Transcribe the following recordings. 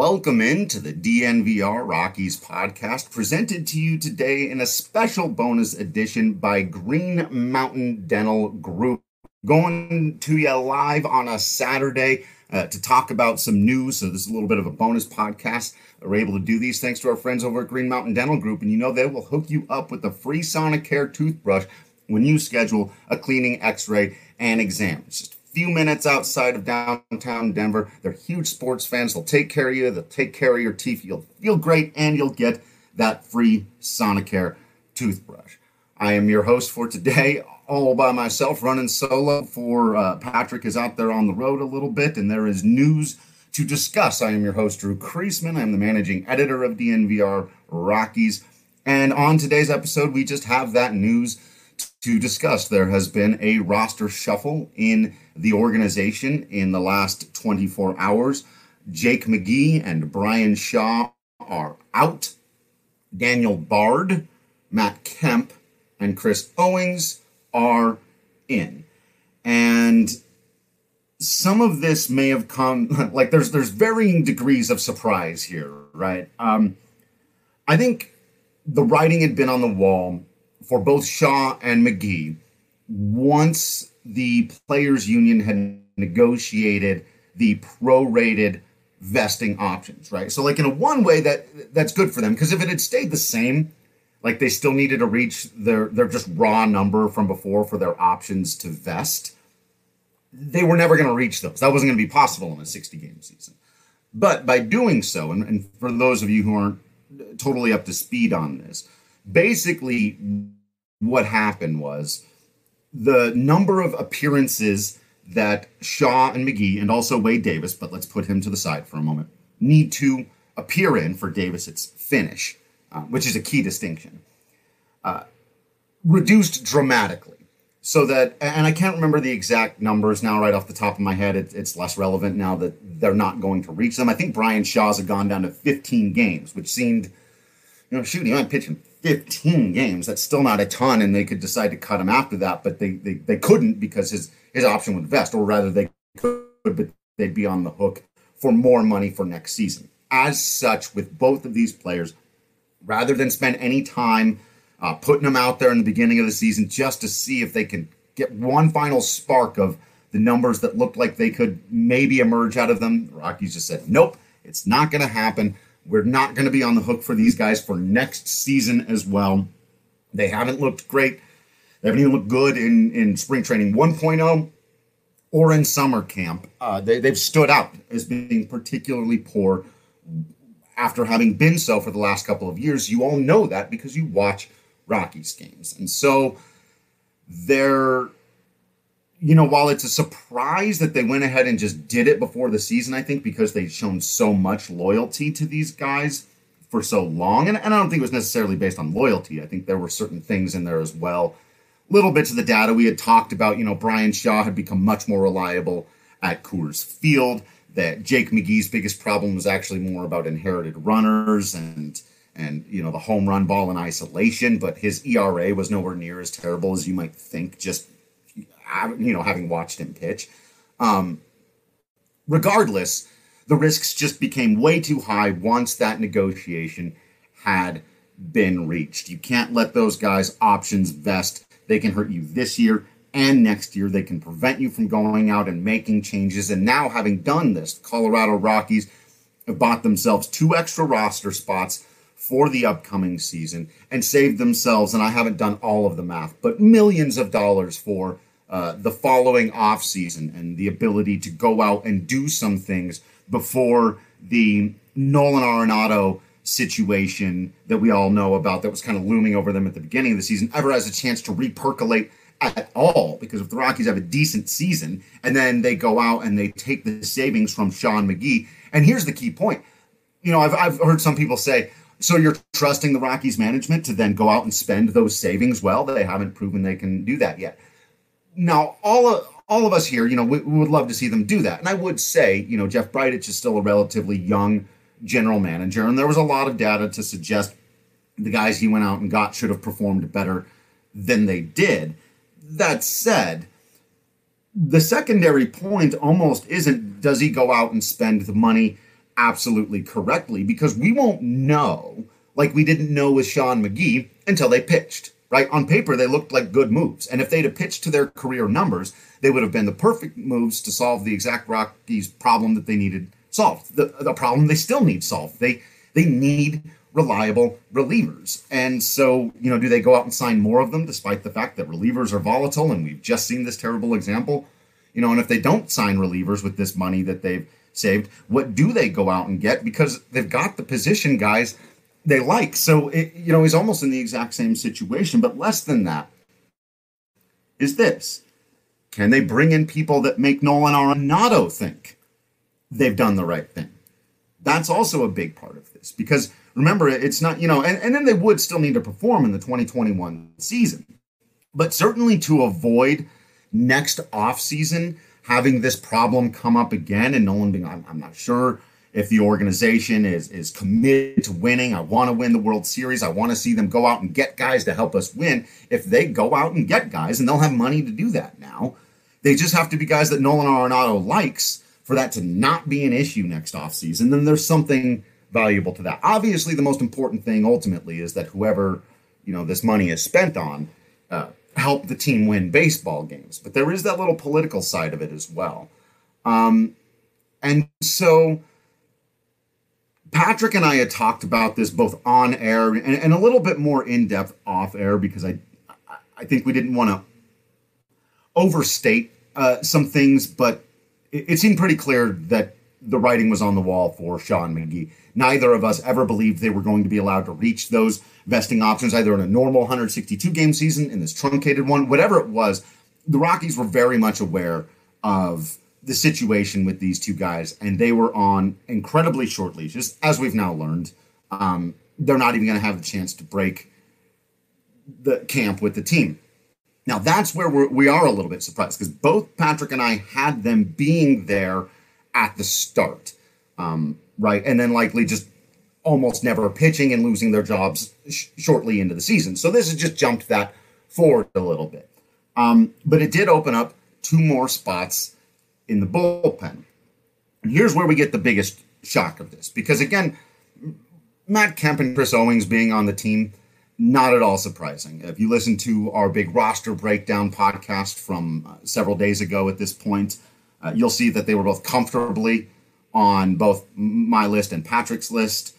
Welcome into the DNVR Rockies podcast, presented to you today in a special bonus edition by Green Mountain Dental Group. Going to you live on a Saturday uh, to talk about some news. So, this is a little bit of a bonus podcast. We're able to do these thanks to our friends over at Green Mountain Dental Group. And you know, they will hook you up with a free Sonicare toothbrush when you schedule a cleaning, x ray, and exam. It's just few minutes outside of downtown Denver. They're huge sports fans. They'll take care of you. They'll take care of your teeth. You'll feel great, and you'll get that free Sonicare toothbrush. I am your host for today, all by myself, running solo. For uh, Patrick is out there on the road a little bit, and there is news to discuss. I am your host, Drew Creasman. I'm the managing editor of DNVR Rockies. And on today's episode, we just have that news to discuss. There has been a roster shuffle in the organization in the last 24 hours. Jake McGee and Bryan Shaw are out. Daniel Bard, Matt Kemp, and Chris Owings are in. And some of this may have come like there's there's varying degrees of surprise here, right? Um, I think the writing had been on the wall for both Shaw and McGee once the players union had negotiated the prorated vesting options, right? So like in a one way that that's good for them because if it had stayed the same, like they still needed to reach their their just raw number from before for their options to vest, they were never going to reach those. That wasn't going to be possible in a 60 game season. But by doing so, and, and for those of you who aren't totally up to speed on this, basically what happened was the number of appearances that Shaw and McGee and also Wade Davis, but let's put him to the side for a moment, need to appear in for Davis its finish, uh, which is a key distinction, uh, reduced dramatically. So that, and I can't remember the exact numbers now right off the top of my head. It, it's less relevant now that they're not going to reach them. I think Bryan Shaw's had gone down to 15 games, which seemed, you know, shoot, he might pitch in 15 games. That's still not a ton, and they could decide to cut him after that, but they, they, they couldn't because his, his option would vest, or rather, they could, but they'd be on the hook for more money for next season. As such, with both of these players, rather than spend any time uh, putting them out there in the beginning of the season just to see if they can get one final spark of the numbers that looked like they could maybe emerge out of them, the Rockies just said, nope, it's not going to happen. We're not going to be on the hook for these guys for next season as well. They haven't looked great. They haven't even looked good in, in spring training 1.0 or in summer camp. Uh, they, they've stood out as being particularly poor after having been so for the last couple of years. You all know that because you watch Rockies games. And so they're you know, while it's a surprise that they went ahead and just did it before the season, I think because they've shown so much loyalty to these guys for so long. And, and I don't think it was necessarily based on loyalty. I think there were certain things in there as well. Little bits of the data we had talked about, you know, Bryan Shaw had become much more reliable at Coors Field. That Jake McGee's biggest problem was actually more about inherited runners and and you know the home run ball in isolation, but his ERA was nowhere near as terrible as you might think just you know, having watched him pitch. Um, regardless, the risks just became way too high once that negotiation had been reached. You can't let those guys' options vest. They can hurt you this year and next year. They can prevent you from going out and making changes. And now, having done this, Colorado Rockies have bought themselves two extra roster spots for the upcoming season and saved themselves, and I haven't done all of the math, but millions of dollars for uh, the following off season and the ability to go out and do some things before the Nolan Arenado situation that we all know about that was kind of looming over them at the beginning of the season ever has a chance to repercolate at all because if the Rockies have a decent season and then they go out and they take the savings from Shaw and McGee. And here's the key point. You know I've, I've heard some people say so you're trusting the Rockies management to then go out and spend those savings? Well they haven't proven they can do that yet now, all of, all of us here, you know, we, we, would love to see them do that. And I would say, you know, Jeff Bridich is still a relatively young general manager, and there was a lot of data to suggest the guys he went out and got should have performed better than they did. That said, the secondary point almost isn't does he go out and spend the money absolutely correctly because we won't know, like we didn't know with Shaw and McGee until they pitched, right? On paper, they looked like good moves. And if they'd have pitched to their career numbers, they would have been the perfect moves to solve the exact Rockies problem that they needed solved. The, the problem they still need solved. They they need reliable relievers. And so, you know, do they go out and sign more of them despite the fact that relievers are volatile? And we've just seen this terrible example. You know, and if they don't sign relievers with this money that they've saved, what do they go out and get? Because they've got the position guys they like. So, it, you know, he's almost in the exact same situation, but less than that is this. Can they bring in people that make Nolan Arenado think they've done the right thing? That's also a big part of this because remember, it's not, you know, and, and then they would still need to perform in the 2021 season. But certainly to avoid next off season having this problem come up again and Nolan being, I'm, I'm not sure if the organization is is committed to winning. I want to win the World Series. I want to see them go out and get guys to help us win. If they go out and get guys, and they'll have money to do that now, they just have to be guys that Nolan Arenado likes for that to not be an issue next offseason. Then there's something valuable to that. Obviously, the most important thing ultimately is that whoever you know this money is spent on uh, help the team win baseball games. But there is that little political side of it as well. Um, and so Patrick and I had talked about this both on air and, and a little bit more in depth off air because I I think we didn't want to overstate uh, some things, but it, it seemed pretty clear that the writing was on the wall for Shaw and McGee. Neither of us ever believed they were going to be allowed to reach those vesting options, either in a normal 162 game season, in this truncated one, whatever it was. The Rockies were very much aware of the situation with these two guys, and they were on incredibly short leashes, as we've now learned. Um, they're not even going to have the chance to break the camp with the team. Now, that's where we're, we are a little bit surprised because both Patrick and I had them being there at the start, um, right? And then likely just almost never pitching and losing their jobs sh- shortly into the season. So this has just jumped that forward a little bit. Um, but it did open up two more spots in the bullpen. And here's where we get the biggest shock of this because, again, Matt Kemp and Chris Owings being on the team, not at all surprising. If you listen to our big roster breakdown podcast from uh, several days ago at this point, uh, you'll see that they were both comfortably on both my list and Patrick's list.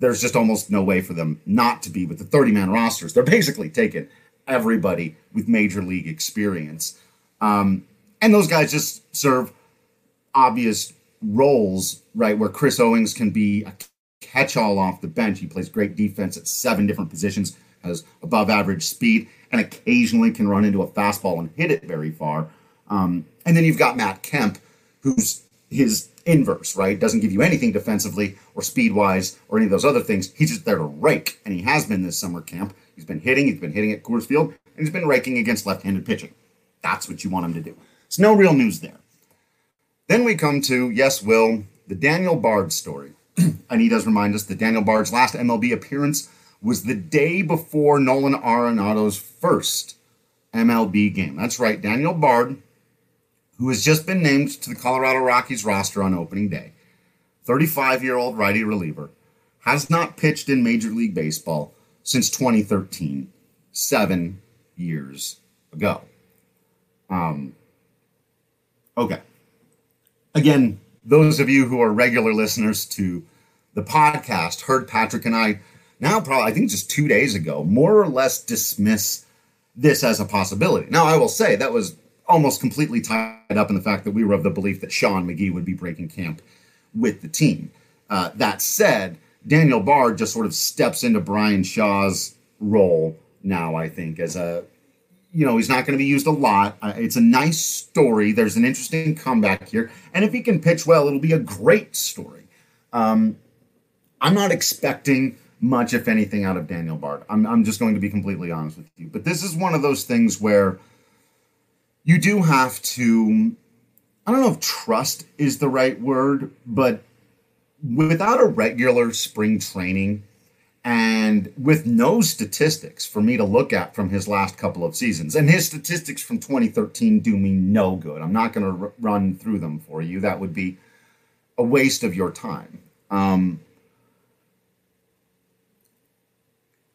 There's just almost no way for them not to be with the 30 man rosters. They're basically taking everybody with major league experience. Um, and those guys just serve obvious roles, right? Where Chris Owings can be a catch all off the bench. He plays great defense at seven different positions, has above average speed, and occasionally can run into a fastball and hit it very far. Um, and then you've got Matt Kemp, who's his inverse, right? Doesn't give you anything defensively or speed wise or any of those other things. He's just there to rake, and he has been this summer camp. He's been hitting, he's been hitting at Coors Field, and he's been raking against left handed pitching. That's what you want him to do. It's no real news there. Then we come to, yes, Will, the Daniel Bard story. and he does remind us that Daniel Bard's last MLB appearance was the day before Nolan Arenado's first MLB game. That's right, Daniel Bard, who has just been named to the Colorado Rockies roster on opening day, 35 year old righty reliever, has not pitched in Major League Baseball since 2013, seven years ago. Um, Okay. Again, those of you who are regular listeners to the podcast heard Patrick and I now probably I think just 2 days ago more or less dismiss this as a possibility. Now I will say that was almost completely tied up in the fact that we were of the belief that Shaw and McGee would be breaking camp with the team. Uh, that said, Daniel Bard just sort of steps into Bryan Shaw's role now, I think, as a you know, he's not going to be used a lot. Uh, it's a nice story. There's an interesting comeback here. And if he can pitch well, it'll be a great story. Um, I'm not expecting much, if anything, out of Daniel Bard. I'm, I'm just going to be completely honest with you. But this is one of those things where you do have to, I don't know if trust is the right word, but without a regular spring training, and with no statistics for me to look at from his last couple of seasons. And his statistics from 2013 do me no good. I'm not going to r- run through them for you. That would be a waste of your time. Um,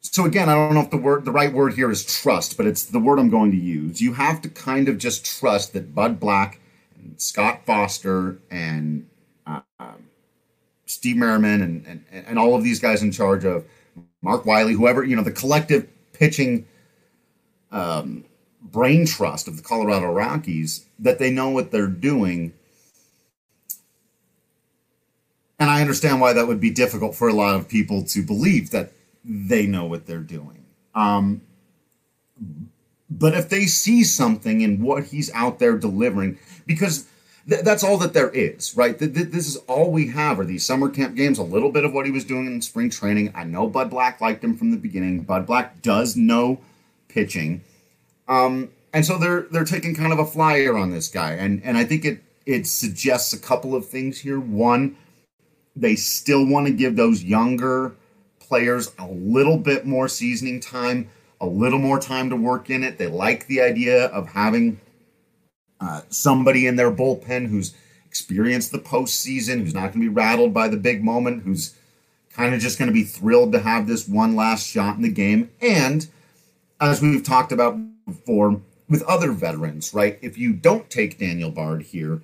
so again, I don't know if the word the right word here is trust, but it's the word I'm going to use. You have to kind of just trust that Bud Black and Scott Foster and Steve Merriman and, and and all of these guys in charge of Mark Wiley, whoever you know, the collective pitching um, brain trust of the Colorado Rockies that they know what they're doing. And I understand why that would be difficult for a lot of people to believe that they know what they're doing. Um, but if they see something in what he's out there delivering, because th- that's all that there is, right? Th- th- this is all we have are these summer camp games, a little bit of what he was doing in spring training. I know Bud Black liked him from the beginning. Bud Black does know pitching. Um, and so they're they're taking kind of a flyer on this guy, and and I think it it suggests a couple of things here. One, they still want to give those younger players a little bit more seasoning time, a little more time to work in it. They like the idea of having uh, somebody in their bullpen who's experienced the postseason, who's not going to be rattled by the big moment, who's kind of just going to be thrilled to have this one last shot in the game. And as we've talked about before with other veterans, right? If you don't take Daniel Bard here,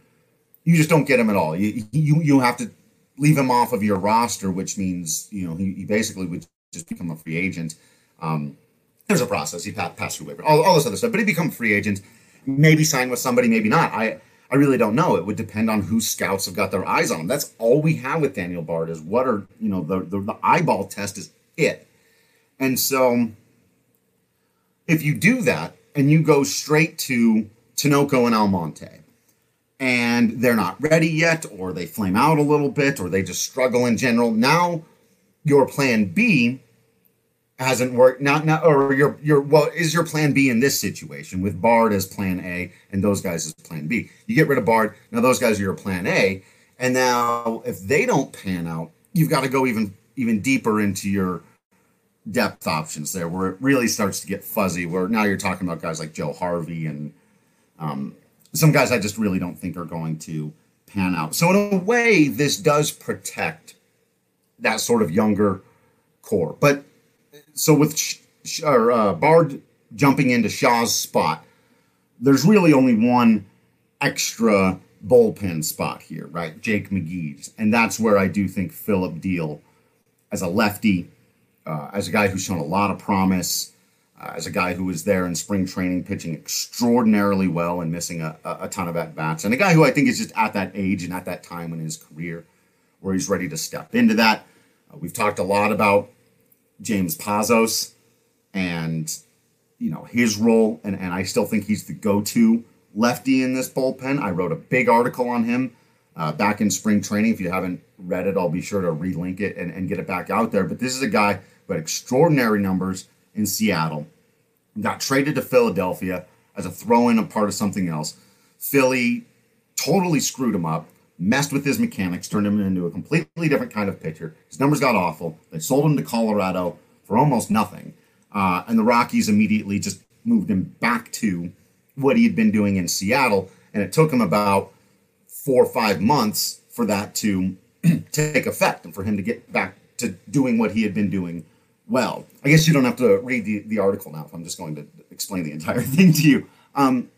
you just don't get him at all. You you you have to leave him off of your roster, which means you know he, he basically would just become a free agent. Um, there's a process. He passed, through waiver, all, all this other stuff, but he become a free agent. Maybe sign with somebody, maybe not. I I really don't know. It would depend on who scouts have got their eyes on him. That's all we have with Daniel Bard is what are you know the the, the eyeball test is it, and so if you do that and you go straight to Tinoco and Almonte, and they're not ready yet, or they flame out a little bit, or they just struggle in general, now your plan B hasn't worked. Not now, or your your well is your plan B in this situation with Bard as plan A and those guys as plan B. You get rid of Bard. Now those guys are your plan A, and now if they don't pan out, you've got to go even even deeper into your depth options there where it really starts to get fuzzy where now you're talking about guys like joe harvey and um, some guys i just really don't think are going to pan out so in a way this does protect that sort of younger core but so with Sh- or, uh, bard jumping into shaw's spot there's really only one extra bullpen spot here right jake mcgee's and that's where i do think Phillip Diehl, as a lefty uh, as a guy who's shown a lot of promise, uh, as a guy who was there in spring training pitching extraordinarily well and missing a, a, ton of at bats, and a guy who I think is just at that age and at that time in his career where he's ready to step into that. Uh, we've talked a lot about James Pazos and you know his role, and, and I still think he's the go-to lefty in this bullpen. I wrote a big article on him uh, back in spring training. If you haven't read it, I'll be sure to relink it and, and get it back out there. But this is a guy who had extraordinary numbers in Seattle, got traded to Philadelphia as a throw in, a part of something else. Philly totally screwed him up, messed with his mechanics, turned him into a completely different kind of pitcher. His numbers got awful. They sold him to Colorado for almost nothing. Uh, and the Rockies immediately just moved him back to what he had been doing in Seattle. And it took him about four or five months for that to take effect and for him to get back to doing what he had been doing well. I guess you don't have to read the, the article now if I'm just going to explain the entire thing to you. Um,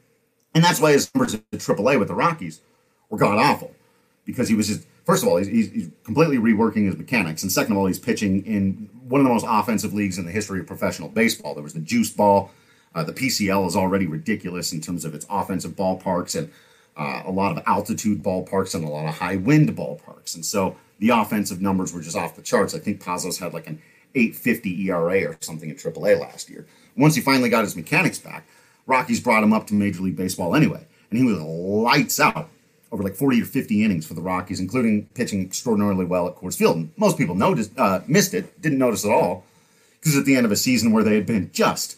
and that's why his numbers at AAA with the Rockies were god awful because he was just, first of all, he's, he's completely reworking his mechanics. And second of all, he's pitching in one of the most offensive leagues in the history of professional baseball. There was the juice ball. Uh, the PCL is already ridiculous in terms of its offensive ballparks and uh, a lot of altitude ballparks and a lot of high wind ballparks. And so the offensive numbers were just off the charts. I think Pazos had like an 850 ERA or something at AAA last year. Once he finally got his mechanics back, Rockies brought him up to Major League Baseball anyway. And he was lights out over like 40 or 50 innings for the Rockies, including pitching extraordinarily well at Coors Field. Most people noticed, uh, missed it, didn't notice at all, because at the end of a season where they had been just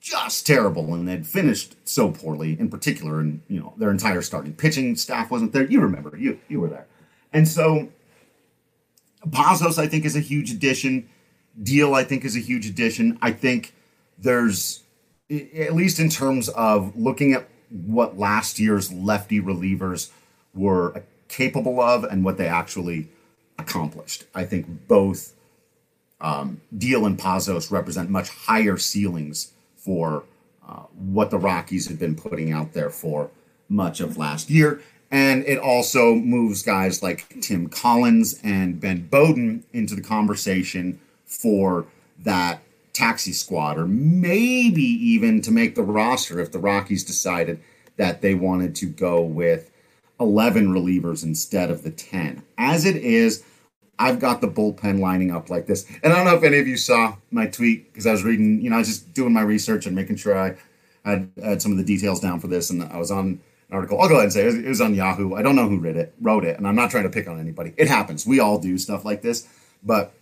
just terrible and they'd finished so poorly in particular and you know their entire starting pitching staff wasn't there. You remember you you were there. And so Pazos I think is a huge addition. Diehl, I think is a huge addition. I think there's at least in terms of looking at what last year's lefty relievers were capable of and what they actually accomplished. I think both um, Diehl and Pazos represent much higher ceilings for uh, what the Rockies have been putting out there for much of last year. And it also moves guys like Tim Collins and Ben Bowden into the conversation for that taxi squad, or maybe even to make the roster if the Rockies decided that they wanted to go with 11 relievers instead of the 10. As it is, I've got the bullpen lining up like this. And I don't know if any of you saw my tweet because I was reading, you know, I was just doing my research and making sure I had, had some of the details down for this. And I was on an article. I'll go ahead and say it was on Yahoo. I don't know who read it, wrote it, and I'm not trying to pick on anybody. It happens. We all do stuff like this. But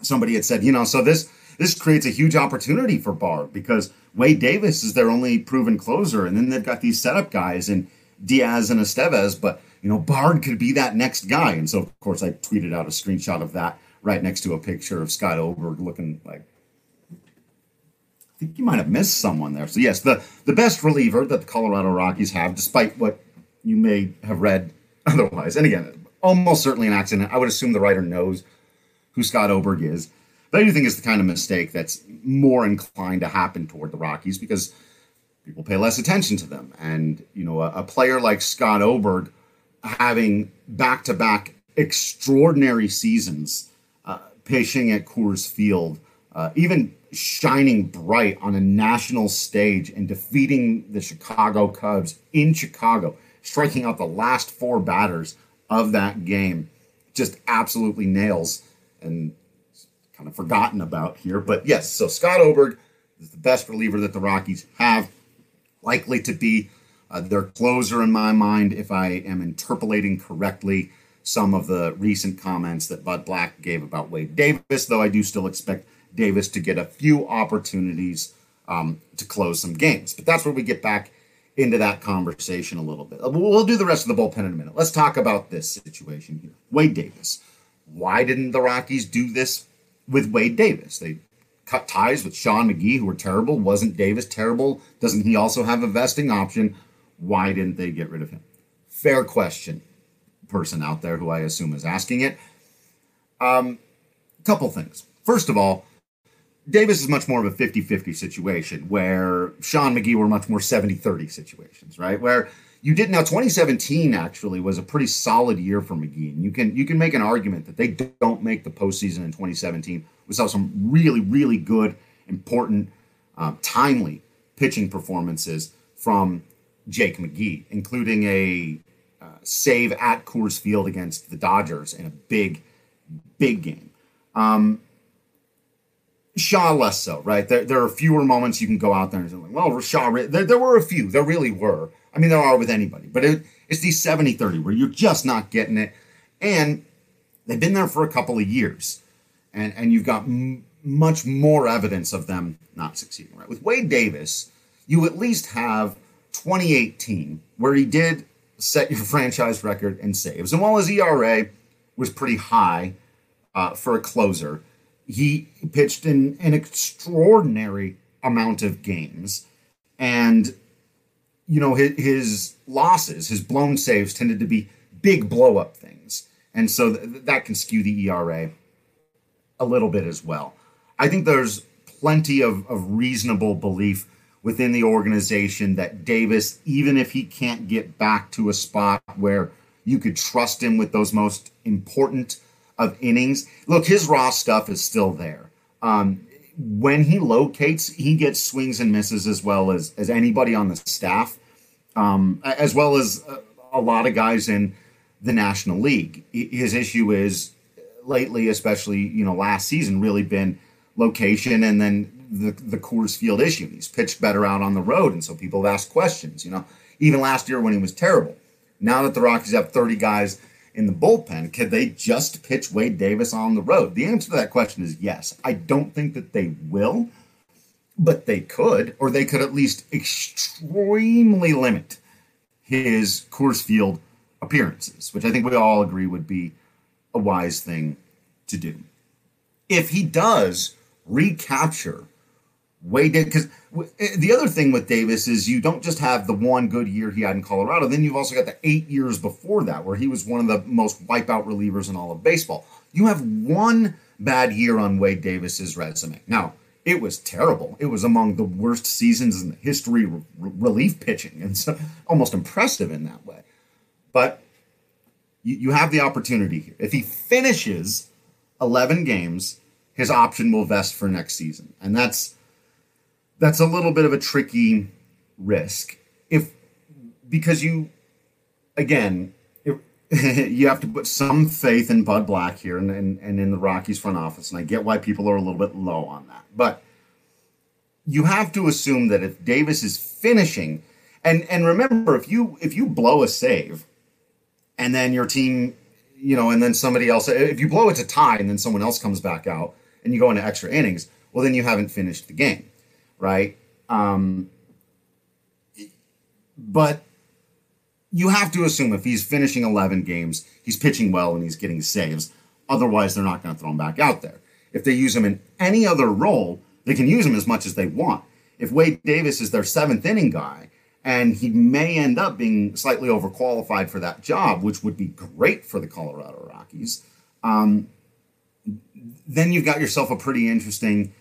somebody had said, you know, so this this creates a huge opportunity for Bard because Wade Davis is their only proven closer, and then they've got these setup guys and Diaz and Estevez, but you know, Bard could be that next guy. And so, of course, I tweeted out a screenshot of that right next to a picture of Scott Oberg looking like. I think you might have missed someone there. So, yes, the, the best reliever that the Colorado Rockies have, despite what you may have read otherwise. And again, almost certainly an accident. I would assume the writer knows who Scott Oberg is. I do think it's the kind of mistake that's more inclined to happen toward the Rockies because people pay less attention to them. And, you know, a, a player like Scott Oberg having back to back extraordinary seasons uh, pitching at Coors Field, uh, even shining bright on a national stage and defeating the Chicago Cubs in Chicago, striking out the last four batters of that game. Just absolutely nails and kind of forgotten about here. But yes, so Scott Oberg is the best reliever that the Rockies have, likely to be uh, their closer, in my mind, if I am interpolating correctly some of the recent comments that Bud Black gave about Wade Davis, though I do still expect Davis to get a few opportunities um, to close some games. But that's where we get back into that conversation a little bit. Uh, we'll do the rest of the bullpen in a minute. Let's talk about this situation here. Wade Davis. Why didn't the Rockies do this with Wade Davis? They cut ties with Shaw and McGee, who were terrible. Wasn't Davis terrible? Doesn't he also have a vesting option? Why didn't they get rid of him? Fair question, person out there who I assume is asking it. Um, couple things. First of all, Davis is much more of a 50 50 situation where Shaw and McGee were much more 70 30 situations, right? Where you did now 2017 actually was a pretty solid year for McGee. And you can you can make an argument that they don't make the postseason in 2017. We saw some really, really good, important, uh, timely pitching performances from Jake McGee, including a uh, save at Coors Field against the Dodgers in a big, big game. Um, Shaw less so, right? There, there are fewer moments you can go out there and say, well, Shaw, there, there were a few. There really were. I mean, there are with anybody, but it, it's these 70 30 where you're just not getting it. And they've been there for a couple of years. And, and you've got m- much more evidence of them not succeeding, right? With Wade Davis, you at least have 2018, where he did set your franchise record in saves. And while his ERA was pretty high uh, for a closer, he pitched in an extraordinary amount of games. And, you know, his, his losses, his blown saves tended to be big blow up things. And so th- that can skew the ERA a little bit as well. I think there's plenty of, of reasonable belief within the organization that Davis, even if he can't get back to a spot where you could trust him with those most important of innings, look, his raw stuff is still there. Um, when he locates, he gets swings and misses as well as, as anybody on the staff, um, as well as a, lot of guys in the National League. His issue is lately, especially you know last season, really been location and then the, the Coors Field issue. He's pitched better out on the road, and so people have asked questions. You know, even last year when he was terrible. Now that the Rockies have 30 guys in the bullpen, could they just pitch Wade Davis on the road? The answer to that question is yes. I don't think that they will, but they could, or they could at least extremely limit his Coors Field appearances, which I think we all agree would be a wise thing to do. If he does recapture Did because eh, the other thing with Davis is you don't just have the one good year he had in Colorado, then you've also got the eight years before that where he was one of the most wipeout relievers in all of baseball. You have one bad year on Wade Davis's resume. Now, it was terrible. It was among the worst seasons in the history of relief pitching, and so almost impressive in that way. But you, you have the opportunity here. If he finishes 11 games, his option will vest for next season, and that's that's a little bit of a tricky risk. If because you again you have to put some faith in Bud Black here and, and, and in the Rockies front office. And I get why people are a little bit low on that. But you have to assume that if Davis is finishing, and and remember, if you if you blow a save and then your team, you know, and then somebody else, if you blow it to tie and then someone else comes back out and you go into extra innings, well, then you haven't finished the game, right? Um, but you have to assume if he's finishing 11 games, he's pitching well and he's getting saves. Otherwise, they're not going to throw him back out there. If they use him in any other role, they can use him as much as they want. If Wade Davis is their seventh inning guy, and he may end up being slightly overqualified for that job, which would be great for the Colorado Rockies, um, then you've got yourself a pretty interesting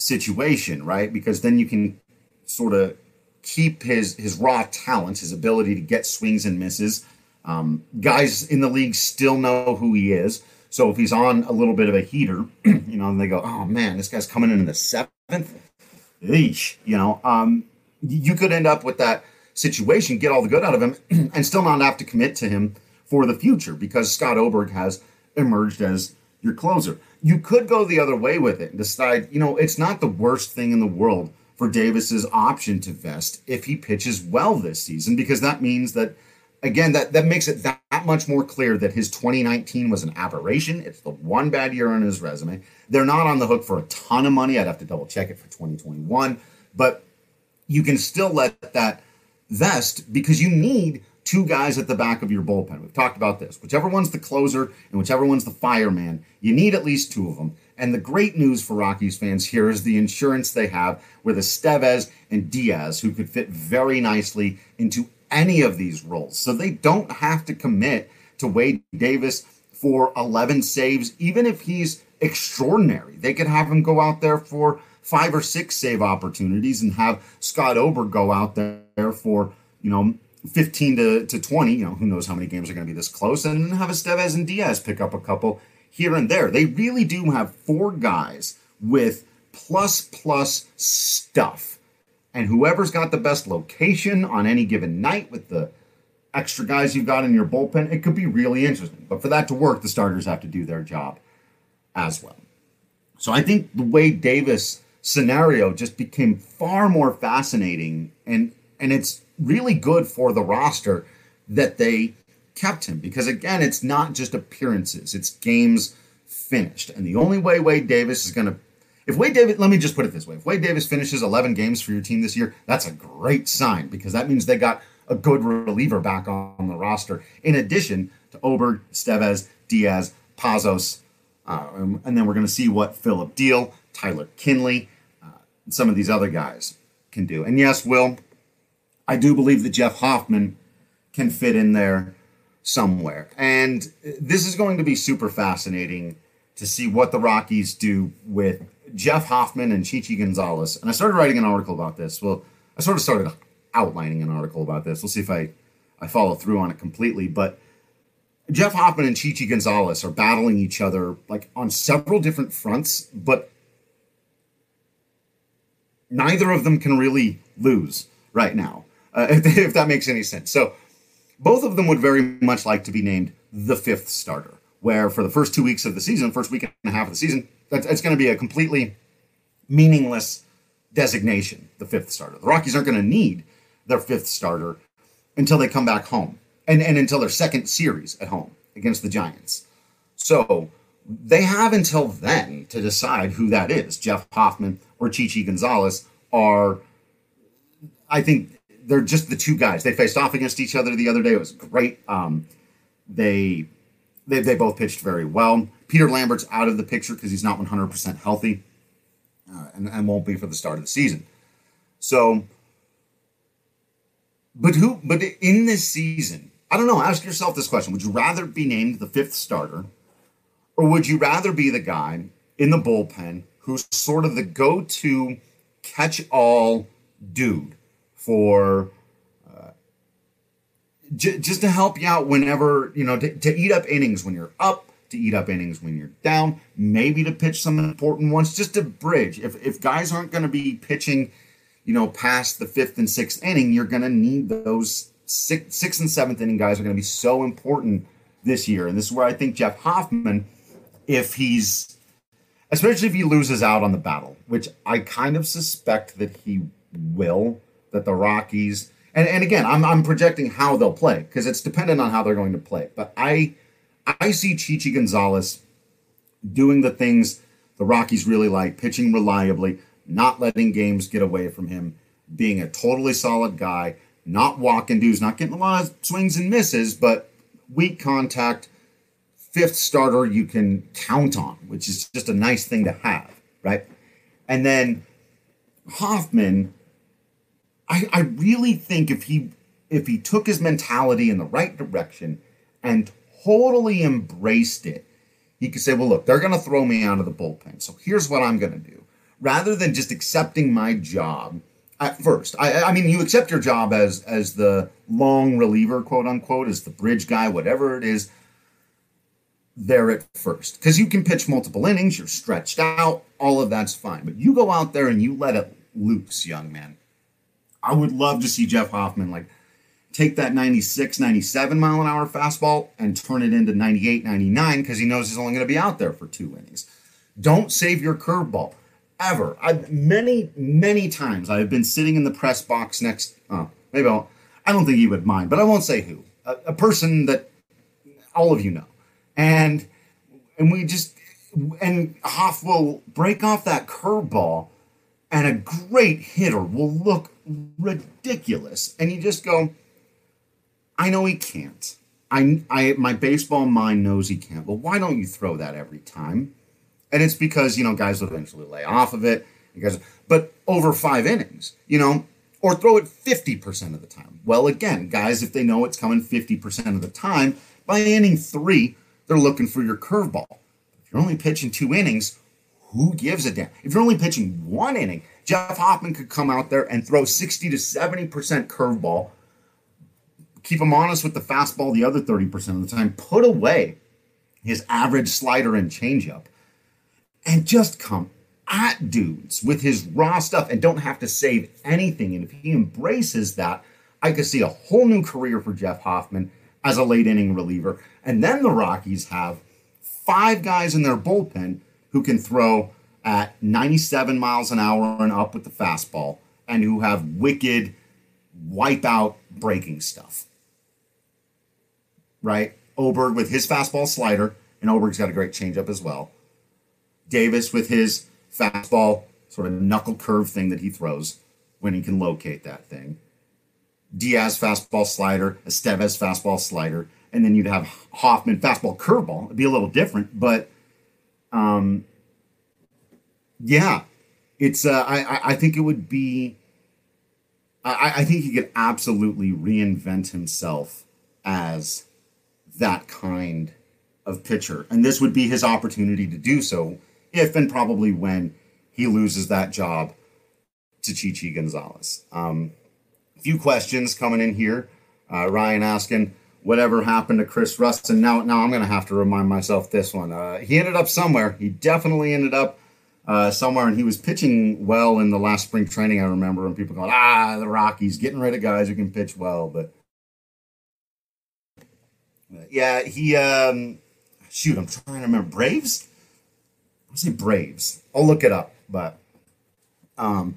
situation, right? Because then you can sort of keep his his raw talent, his ability to get swings and misses. Um, guys in the league still know who he is. So if he's on a little bit of a heater, you know, and they go, "Oh man, this guy's coming in in the seventh, eesh," you know, um, you could end up with that situation, get all the good out of him, and still not have to commit to him for the future because Scott Oberg has emerged as your closer. You could go the other way with it and decide, you know, it's not the worst thing in the world for Davis's option to vest if he pitches well this season, because that means that again that that makes it that, that much more clear that his 2019 was an aberration. It's the one bad year on his resume. They're not on the hook for a ton of money. I'd have to double check it for 2021, but you can still let that vest because you need two guys at the back of your bullpen. We've talked about this. Whichever one's the closer and whichever one's the fireman, you need at least two of them. And the great news for Rockies fans here is the insurance they have with Estevez and Diaz, who could fit very nicely into any of these roles. So they don't have to commit to Wade Davis for 11 saves, even if he's extraordinary. They could have him go out there for five or six save opportunities and have Scott Oberg go out there for, you know, 15 to, to 20. You know, who knows how many games are going to be this close, and then have Estevez and Diaz pick up a couple here and there. They really do have four guys with plus plus stuff. And whoever's got the best location on any given night with the extra guys you've got in your bullpen, it could be really interesting. But for that to work, the starters have to do their job as well. So I think the Wade Davis scenario just became far more fascinating and and it's really good for the roster that they kept him because again, it's not just appearances; it's games finished. And the only way Wade Davis is going to, if Wade Davis, let me just put it this way: if Wade Davis finishes 11 games for your team this year, that's a great sign because that means they got a good reliever back on the roster. In addition to Oberg, Steves, Diaz, Pazos, uh, and then we're going to see what Phillip Diehl, Tyler Kinley, uh, some of these other guys can do. And yes, Will, I do believe that Jeff Hoffman can fit in there somewhere. And this is going to be super fascinating to see what the Rockies do with Jeff Hoffman and Chichi Gonzalez. And I started writing an article about this. Well, I sort of started outlining an article about this. We'll see if I, I follow through on it completely. But Jeff Hoffman and Chichi Gonzalez are battling each other like on several different fronts, but neither of them can really lose right now, uh, if, if that makes any sense. So both of them would very much like to be named the fifth starter, where for the first two weeks of the season, first week and a half of the season, it's going to be a completely meaningless designation, the fifth starter. The Rockies aren't going to need their fifth starter until they come back home and, and until their second series at home against the Giants. So they have until then to decide who that is. Jeff Hoffman or Chichi Gonzalez are, I think, they're just the two guys. They faced off against each other the other day. It was great. Um, they, they they both pitched very well. Peter Lambert's out of the picture because he's not 100% healthy. uh, and, and won't be for the start of the season. So, but who? But in this season, I don't know. Ask yourself this question: Would you rather be named the fifth starter, or would you rather be the guy in the bullpen who's sort of the go-to catch-all dude for uh, j- just to help you out whenever you know to, to eat up innings when you're up to eat up innings when you're down, maybe to pitch some important ones, just to bridge. If if guys aren't going to be pitching, you know, past the fifth and sixth inning, you're going to need those sixth, sixth and seventh inning guys are going to be so important this year. And this is where I think Jeff Hoffman, if he's, especially if he loses out on the battle, which I kind of suspect that he will, that the Rockies, and, and again, I'm, I'm projecting how they'll play because it's dependent on how they're going to play. But I, I see Chichi Gonzalez doing the things the Rockies really like, pitching reliably, not letting games get away from him, being a totally solid guy, not walking dudes, not getting a lot of swings and misses, but weak contact, fifth starter you can count on, which is just a nice thing to have, right? And then Hoffman, I, I really think if he if he took his mentality in the right direction and totally embraced it, he could say, well, look, they're going to throw me out of the bullpen. So here's what I'm going to do. Rather than just accepting my job at first, I, I mean, you accept your job as as the long reliever, quote unquote, as the bridge guy, whatever it is, there at first. Because you can pitch multiple innings, you're stretched out, all of that's fine. But you go out there and you let it loose, young man. I would love to see Jeff Hoffman like take that 96, 97 mile an hour fastball and turn it into 98, 99 because he knows he's only going to be out there for two innings. Don't save your curveball ever. I many, many times I have been sitting in the press box next. Oh, maybe I'll, I don't think he would mind, but I won't say who. A, a person that all of you know, and and we just and Hoff will break off that curveball, and a great hitter will look ridiculous, and you just go I know he can't. I, I, my baseball mind knows he can't. But why don't you throw that every time? And it's because you know guys will eventually lay off of it. Guys, but over five innings, you know, or throw it fifty percent of the time. Well, again, guys, if they know it's coming fifty percent of the time, by inning three, they're looking for your curveball. If you're only pitching two innings, who gives a damn? If you're only pitching one inning, Jeff Hoffman could come out there and throw sixty to seventy percent curveball keep him honest with the fastball the other 30% of the time, put away his average slider and changeup, and just come at dudes with his raw stuff and don't have to save anything. And if he embraces that, I could see a whole new career for Jeff Hoffman as a late inning reliever. And then the Rockies have five guys in their bullpen who can throw at 97 miles an hour and up with the fastball and who have wicked wipeout breaking stuff right? Oberg with his fastball slider, and Oberg's got a great changeup as well. Davis with his fastball sort of knuckle curve thing that he throws when he can locate that thing. Diaz fastball slider, Estevez fastball slider, and then you'd have Hoffman fastball curveball. It'd be a little different, but um, yeah, it's. Uh, I I think it would be. I, I think he could absolutely reinvent himself as that kind of pitcher. And this would be his opportunity to do so if and probably when he loses that job to Chichi Gonzalez. Um, a few questions coming in here. Uh, Ryan asking, whatever happened to Chris Rusin? Now, now I'm going to have to remind myself this one. Uh, he ended up somewhere. He definitely ended up uh, somewhere, and he was pitching well in the last spring training. I remember, and people going, "Ah, the Rockies getting rid of guys who can pitch well," but yeah, he um shoot, I'm trying to remember. Braves? I say Braves. I'll look it up, but um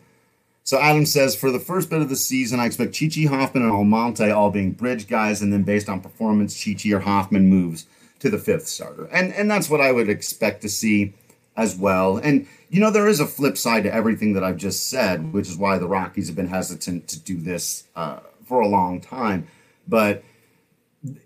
so Adam says for the first bit of the season, I expect Chichi Hoffman and Almonte all being bridge guys, and then based on performance, Chichi or Hoffman moves to the fifth starter. And and that's what I would expect to see as well. And you know, there is a flip side to everything that I've just said, which is why the Rockies have been hesitant to do this uh, for a long time. But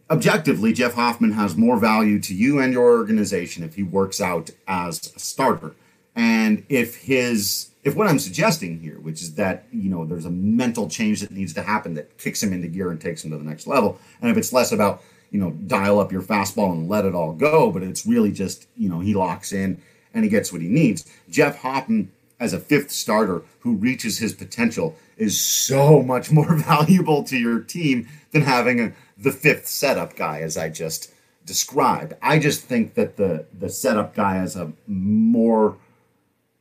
objectively, Jeff Hoffman has more value to you and your organization if he works out as a starter. And if his if what I'm suggesting here, which is that you know there's a mental change that needs to happen that kicks him into gear and takes him to the next level, and if it's less about you know dial up your fastball and let it all go, but it's really just you know he locks in and he gets what he needs. Jeff Hoffman as a fifth starter who reaches his potential is so much more valuable to your team than having a, the fifth setup guy, as I just described. I just think that the the setup guy is a more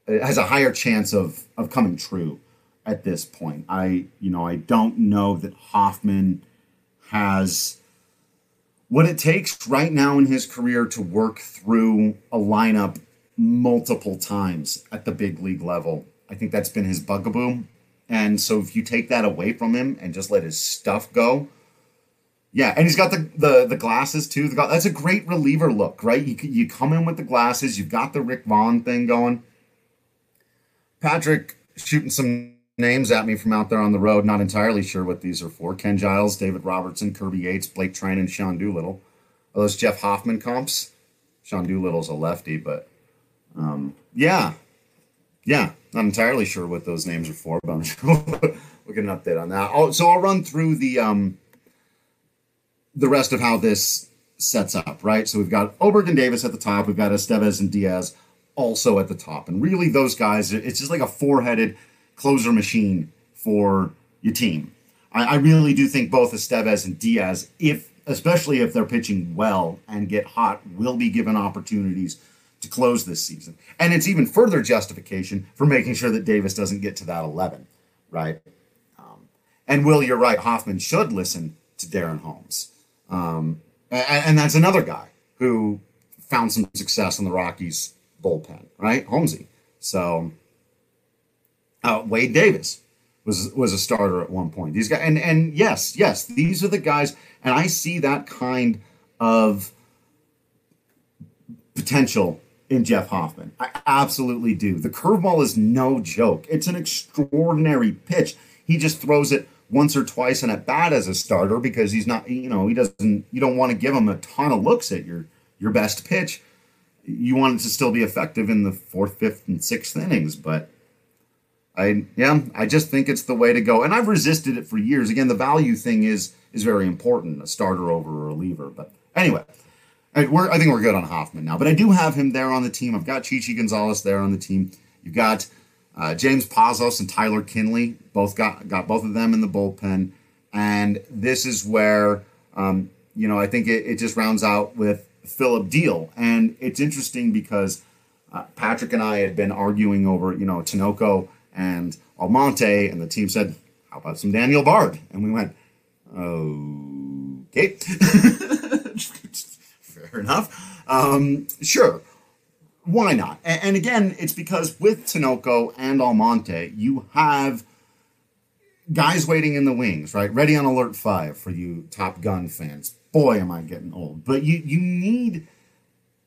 has a higher chance of of coming true at this point. I you know I don't know that Hoffman has what it takes right now in his career to work through a lineup multiple times at the big league level. I think that's been his bugaboo. And so if you take that away from him and just let his stuff go, yeah, and he's got the the, the glasses too. The, that's a great reliever look, right? You you come in with the glasses. You've got the Rick Vaughn thing going. Patrick shooting some names at me from out there on the road. Not entirely sure what these are for. Ken Giles, David Robertson, Kirby Yates, Blake and Sean Doolittle. Are those Jeff Hoffman comps? Sean Doolittle's a lefty, but um, yeah, yeah, not entirely sure what those names are for, but I'm sure we'll get an update on that. Oh, so I'll run through the um, the rest of how this sets up, right? So we've got Oberg and Davis at the top. We've got Estevez and Diaz also at the top, and really those guys, it's just like a four-headed closer machine for your team. I, I really do think both Estevez and Diaz, if especially if they're pitching well and get hot, will be given opportunities to close this season. And it's even further justification for making sure that Davis doesn't get to that 11, right? Um, and Will, you're right. Hoffman should listen to Darren Holmes. Um, and, and, that's another guy who found some success in the Rockies bullpen, right? Holmesy. So uh, Wade Davis was was a starter at one point. These guys, and and yes, yes, these are the guys, and I see that kind of potential in Jeff Hoffman. I absolutely do. The curveball is no joke. It's an extraordinary pitch. He just throws it once or twice in at bat as a starter because he's not, you know, he doesn't. You don't want to give him a ton of looks at your your best pitch. You want it to still be effective in the fourth, fifth, and sixth innings, but I yeah, I just think it's the way to go. And I've resisted it for years. Again, the value thing is is very important, a starter over a reliever. But anyway, we're, I think we're good on Hoffman now, but I do have him there on the team. I've got Chichi Gonzalez there on the team. You've got uh, James Pazos and Tyler Kinley, both got got both of them in the bullpen, and this is where um, you know I think it, it just rounds out with Phillip Diehl. and it's interesting because uh, Patrick and I had been arguing over you know Tinoco and Almonte, and the team said, "How about some Daniel Bard?" And we went, "Okay." fair enough. Um, sure, why not? And, and, again, it's because with Tinoco and Almonte, you have guys waiting in the wings, right? Ready on alert five for you Top Gun fans. Boy, am I getting old. But you you need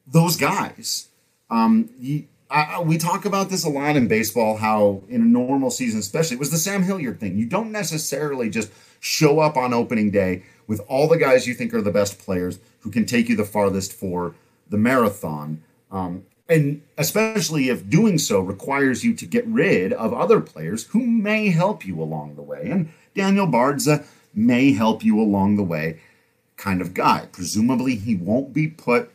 those guys. Um, you, I, we talk about this a lot in baseball. How in a normal season, especially, it was the Sam Hilliard thing. You don't necessarily just show up on opening day with all the guys you think are the best players who can take you the farthest for the marathon. Um, and especially if doing so requires you to get rid of other players who may help you along the way. And Daniel Bard's a may help you along the way kind of guy. Presumably, he won't be put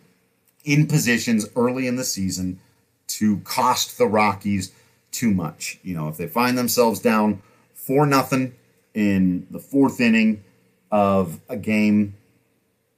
in positions early in the season to cost the Rockies too much. You know, if they find themselves down four nothing in the fourth inning of a game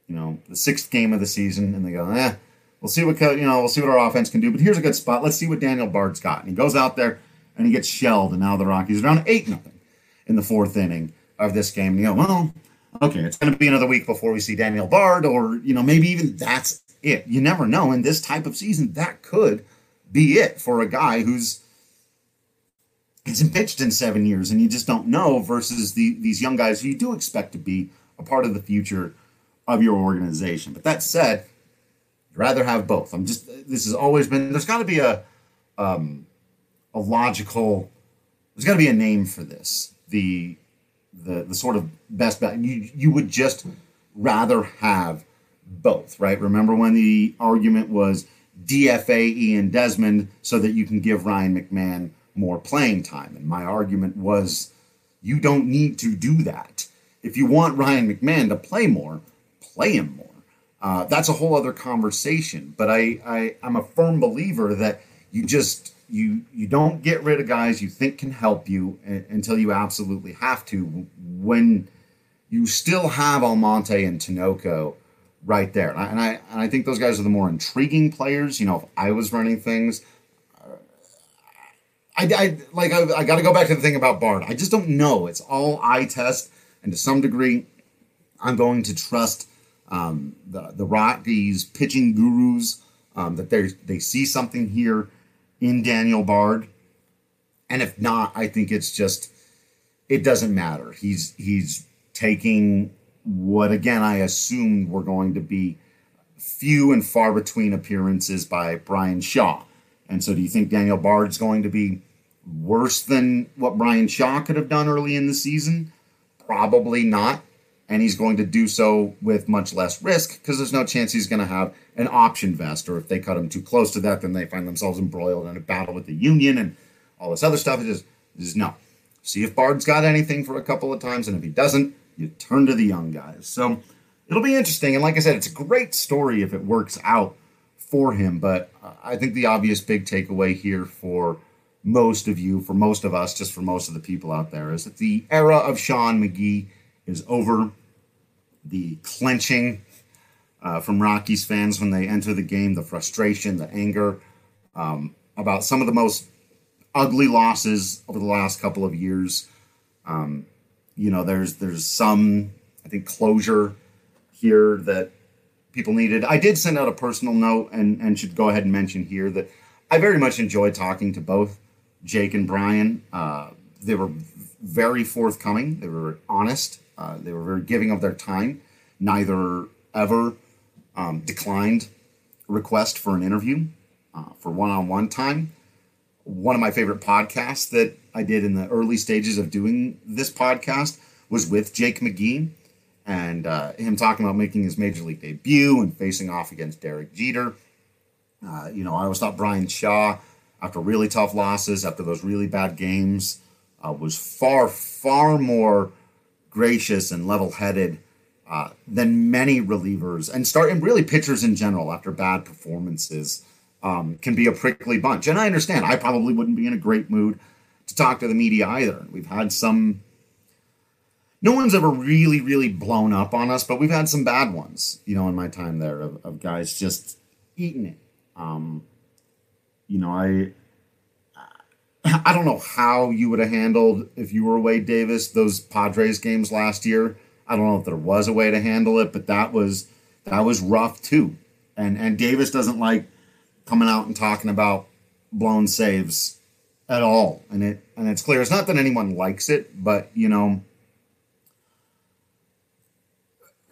you know, the sixth game of the season, and they go, eh, we'll see what you know, we'll see what our offense can do. But here's a good spot. Let's see what Daniel Bard's got. And he goes out there and he gets shelled, and now the Rockies are down eight nothing in the fourth inning of this game. And you go, well, okay, it's going to be another week before we see Daniel Bard, or you know, maybe even that's it. You never know. In this type of season, that could be it for a guy who's hasn't pitched in seven years, and you just don't know. Versus the these young guys who you do expect to be a part of the future of your organization. But that said, I'd rather have both. I'm just this has always been there's got to be a um, a logical there's got to be a name for this. The the the sort of best bet you you would just rather have both, right? Remember when the argument was DFA Ian Desmond so that you can give Ryan McMahon more playing time. And my argument was you don't need to do that. If you want Ryan McMahon to play more, play him more. Uh, that's a whole other conversation. But I, I, I'm a firm believer that you just you you don't get rid of guys you think can help you until you absolutely have to. When you still have Almonte and Tinoco right there, and I and I think those guys are the more intriguing players. You know, if I was running things, I, I like I, I got to go back to the thing about Bard. I just don't know. It's all eye test, and to some degree, I'm going to trust um, the the Rockies pitching gurus um, that they they see something here in Daniel Bard, and if not, I think it's just it doesn't matter. He's he's taking what again I assumed were going to be few and far between appearances by Bryan Shaw. And so, do you think Daniel Bard's going to be worse than what Bryan Shaw could have done early in the season? Probably not. And he's going to do so with much less risk because there's no chance he's going to have an option vest. Or if they cut him too close to that, then they find themselves embroiled in a battle with the union and all this other stuff. It just, no. See if Bard's got anything for a couple of times. And if he doesn't, you turn to the young guys. So it'll be interesting. And like I said, it's a great story if it works out for him. But I think the obvious big takeaway here for most of you, for most of us, just for most of the people out there, is that the era of Shaw and McGee is over. The clenching uh, from Rockies fans when they enter the game, the frustration, the anger um, about some of the most ugly losses over the last couple of years. Um, you know, there's there's some I think closure here that people needed. I did send out a personal note and and should go ahead and mention here that I very much enjoyed talking to both Jake and Bryan. Uh, they were very forthcoming. They were honest. Uh, they were very giving of their time. Neither ever um, declined request for an interview uh, for one-on-one time. One of my favorite podcasts that I did in the early stages of doing this podcast was with Jake McGee and uh, him talking about making his major league debut and facing off against Derek Jeter. Uh, you know, I always thought Bryan Shaw after really tough losses, after those really bad games, uh, was far, far more gracious and level headed uh, than many relievers and start and really pitchers in general after bad performances um, can be a prickly bunch. And I understand I probably wouldn't be in a great mood to talk to the media either. We've had some. No one's ever really, really blown up on us, but we've had some bad ones, you know, in my time there of, of guys just eating it. Um, you know, I I don't know how you would have handled if you were Wade Davis those Padres games last year. I don't know if there was a way to handle it, but that was that was rough too. And and Davis doesn't like coming out and talking about blown saves at all. And it and it's clear it's not that anyone likes it, but you know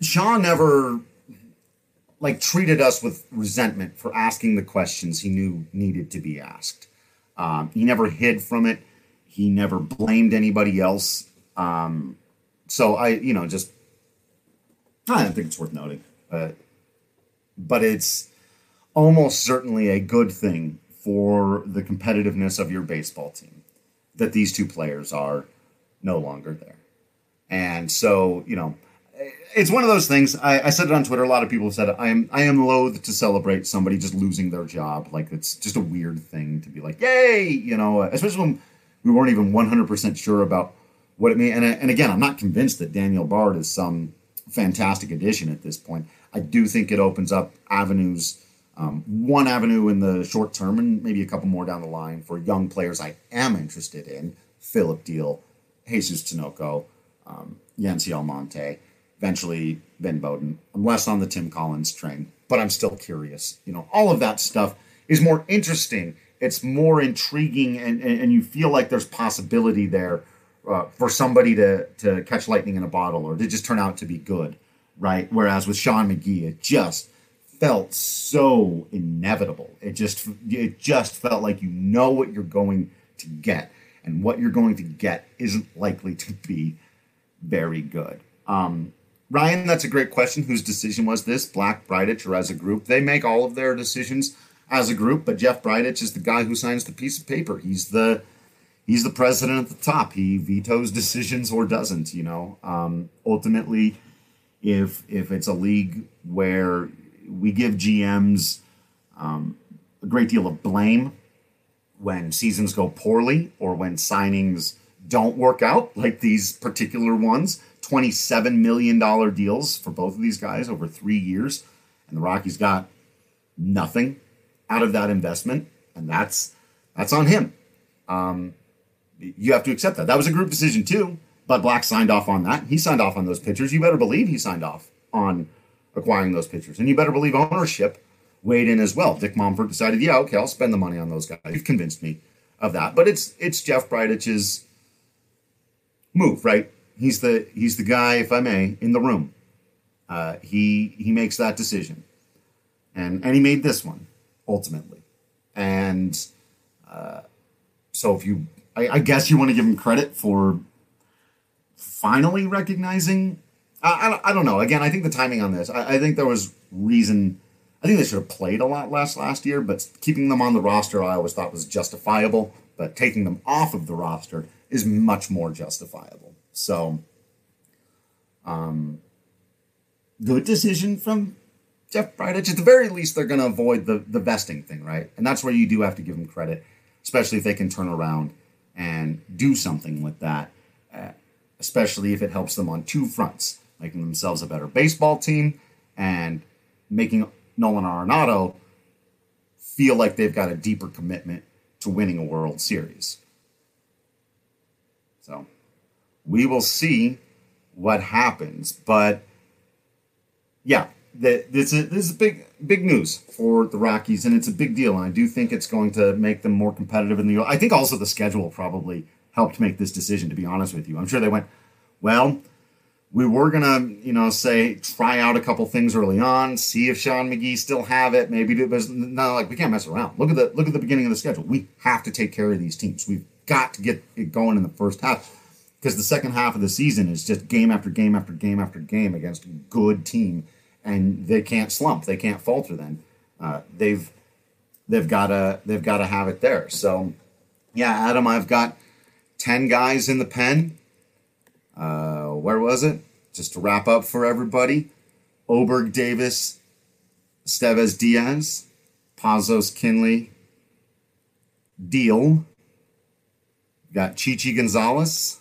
Shaw never like treated us with resentment for asking the questions he knew needed to be asked. Um, he never hid from it. He never blamed anybody else. Um, so I, you know, just I don't think it's worth noting, but but it's almost certainly a good thing for the competitiveness of your baseball team that these two players are no longer there. And so, you know, it's one of those things. I, I, said it on Twitter. A lot of people said I am I am loath to celebrate somebody just losing their job. Like it's just a weird thing to be like, yay, you know. Especially when we weren't even one hundred percent sure about what it means. And and again, I'm not convinced that Daniel Bard is some fantastic addition at this point. I do think it opens up avenues. Um, one avenue in the short term, and maybe a couple more down the line for young players I am interested in. Phillip Diehl, Jesus Tinoco, um, Yency Almonte eventually Ben Bowden. I'm less on the Tim Collins train, but I'm still curious. You know, all of that stuff is more interesting. It's more intriguing, and, and, and you feel like there's possibility there uh, for somebody to, to catch lightning in a bottle or to just turn out to be good, right? Whereas with Shaw and McGee, it just felt so inevitable. It just it just felt like you know what you're going to get, and what you're going to get isn't likely to be very good. Um, Ryan, that's a great question. Whose decision was this? Black Bridich or as a group? They make all of their decisions as a group, but Jeff Bridich is the guy who signs the piece of paper. He's the he's the president at the top. He vetoes decisions or doesn't. You know, um, ultimately, if if it's a league where we give GMs um, a great deal of blame when seasons go poorly or when signings don't work out, like these particular ones. $27 million deals for both of these guys over three years. And the Rockies got nothing out of that investment. And that's that's on him. Um, you have to accept that. That was a group decision too. Bud Black signed off on that. He signed off on those pitchers. You better believe he signed off on acquiring those pitchers. And you better believe ownership weighed in as well. Dick Monfort decided, yeah, okay, I'll spend the money on those guys. You've convinced me of that. But it's it's Jeff Bridich's move, right? He's the he's the guy, if I may, in the room. Uh, he he makes that decision, and and he made this one ultimately, and uh, so if you, I, I guess you want to give him credit for finally recognizing. I, I, I don't know. Again, I think the timing on this. I, I think there was reason. I think they should have played a lot less last year, but keeping them on the roster, I always thought was justifiable. But taking them off of the roster is much more justifiable. So, um, good decision from Jeff Bridich. At the very least, they're going to avoid the the vesting thing, right? And that's where you do have to give them credit, especially if they can turn around and do something with that, uh, especially if it helps them on two fronts, making themselves a better baseball team and making Nolan Arenado feel like they've got a deeper commitment to winning a World Series. So we will see what happens. But yeah, the, this is this is big big news for the Rockies, and it's a big deal. And I do think it's going to make them more competitive in the. I think also the schedule probably helped make this decision. To be honest with you, I'm sure they went well. We were gonna, you know, say try out a couple things early on, see if Shaw and McGee still have it. Maybe was no, like we can't mess around. Look at the look at the beginning of the schedule. We have to take care of these teams. We've got to get it going in the first half because the second half of the season is just game after game after game after game against good team, and they can't slump, they can't falter. Then uh, they've they've got to they've got to have it there. So yeah, Adam, I've got ten guys in the pen. Uh, where was it? Just to wrap up for everybody: Oberg, Davis, Estevez, Diaz, Pazos, Kinley, Diehl. Got Chichi Gonzalez,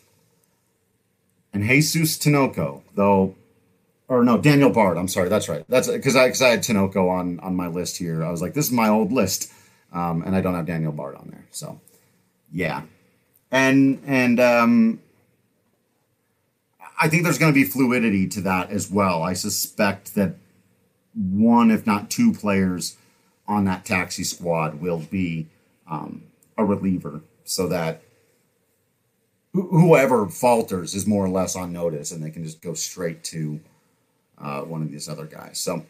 and Jesus Tinoco, though, or no, Daniel Bard. I'm sorry, that's right. That's because I because I had Tinoco on on my list here. I was like, this is my old list, um, and I don't have Daniel Bard on there. So, yeah, and and um, I think there's going to be fluidity to that as well. I suspect that one, if not two, players on that taxi squad will be um, a reliever, so that whoever falters is more or less on notice, and they can just go straight to uh, one of these other guys. So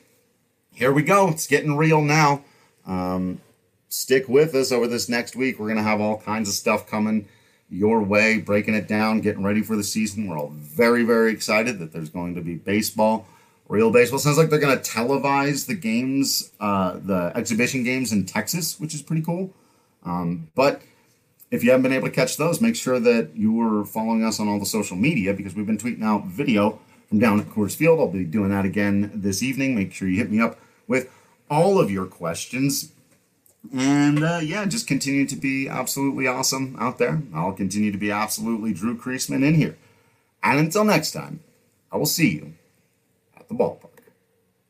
here we go. It's getting real now. Um, stick with us over this next week. We're going to have all kinds of stuff coming your way, breaking it down, getting ready for the season. We're all very, very excited that there's going to be baseball. Real baseball sounds like they're going to televise the games, uh, the exhibition games in Texas, which is pretty cool. Um, but if you haven't been able to catch those, make sure that you are following us on all the social media because we've been tweeting out video from down at Coors Field. I'll be doing that again this evening. Make sure you hit me up with all of your questions. And uh, yeah, just continue to be absolutely awesome out there. I'll continue to be absolutely Drew Creasman in here. And until next time, I will see you at the ballpark.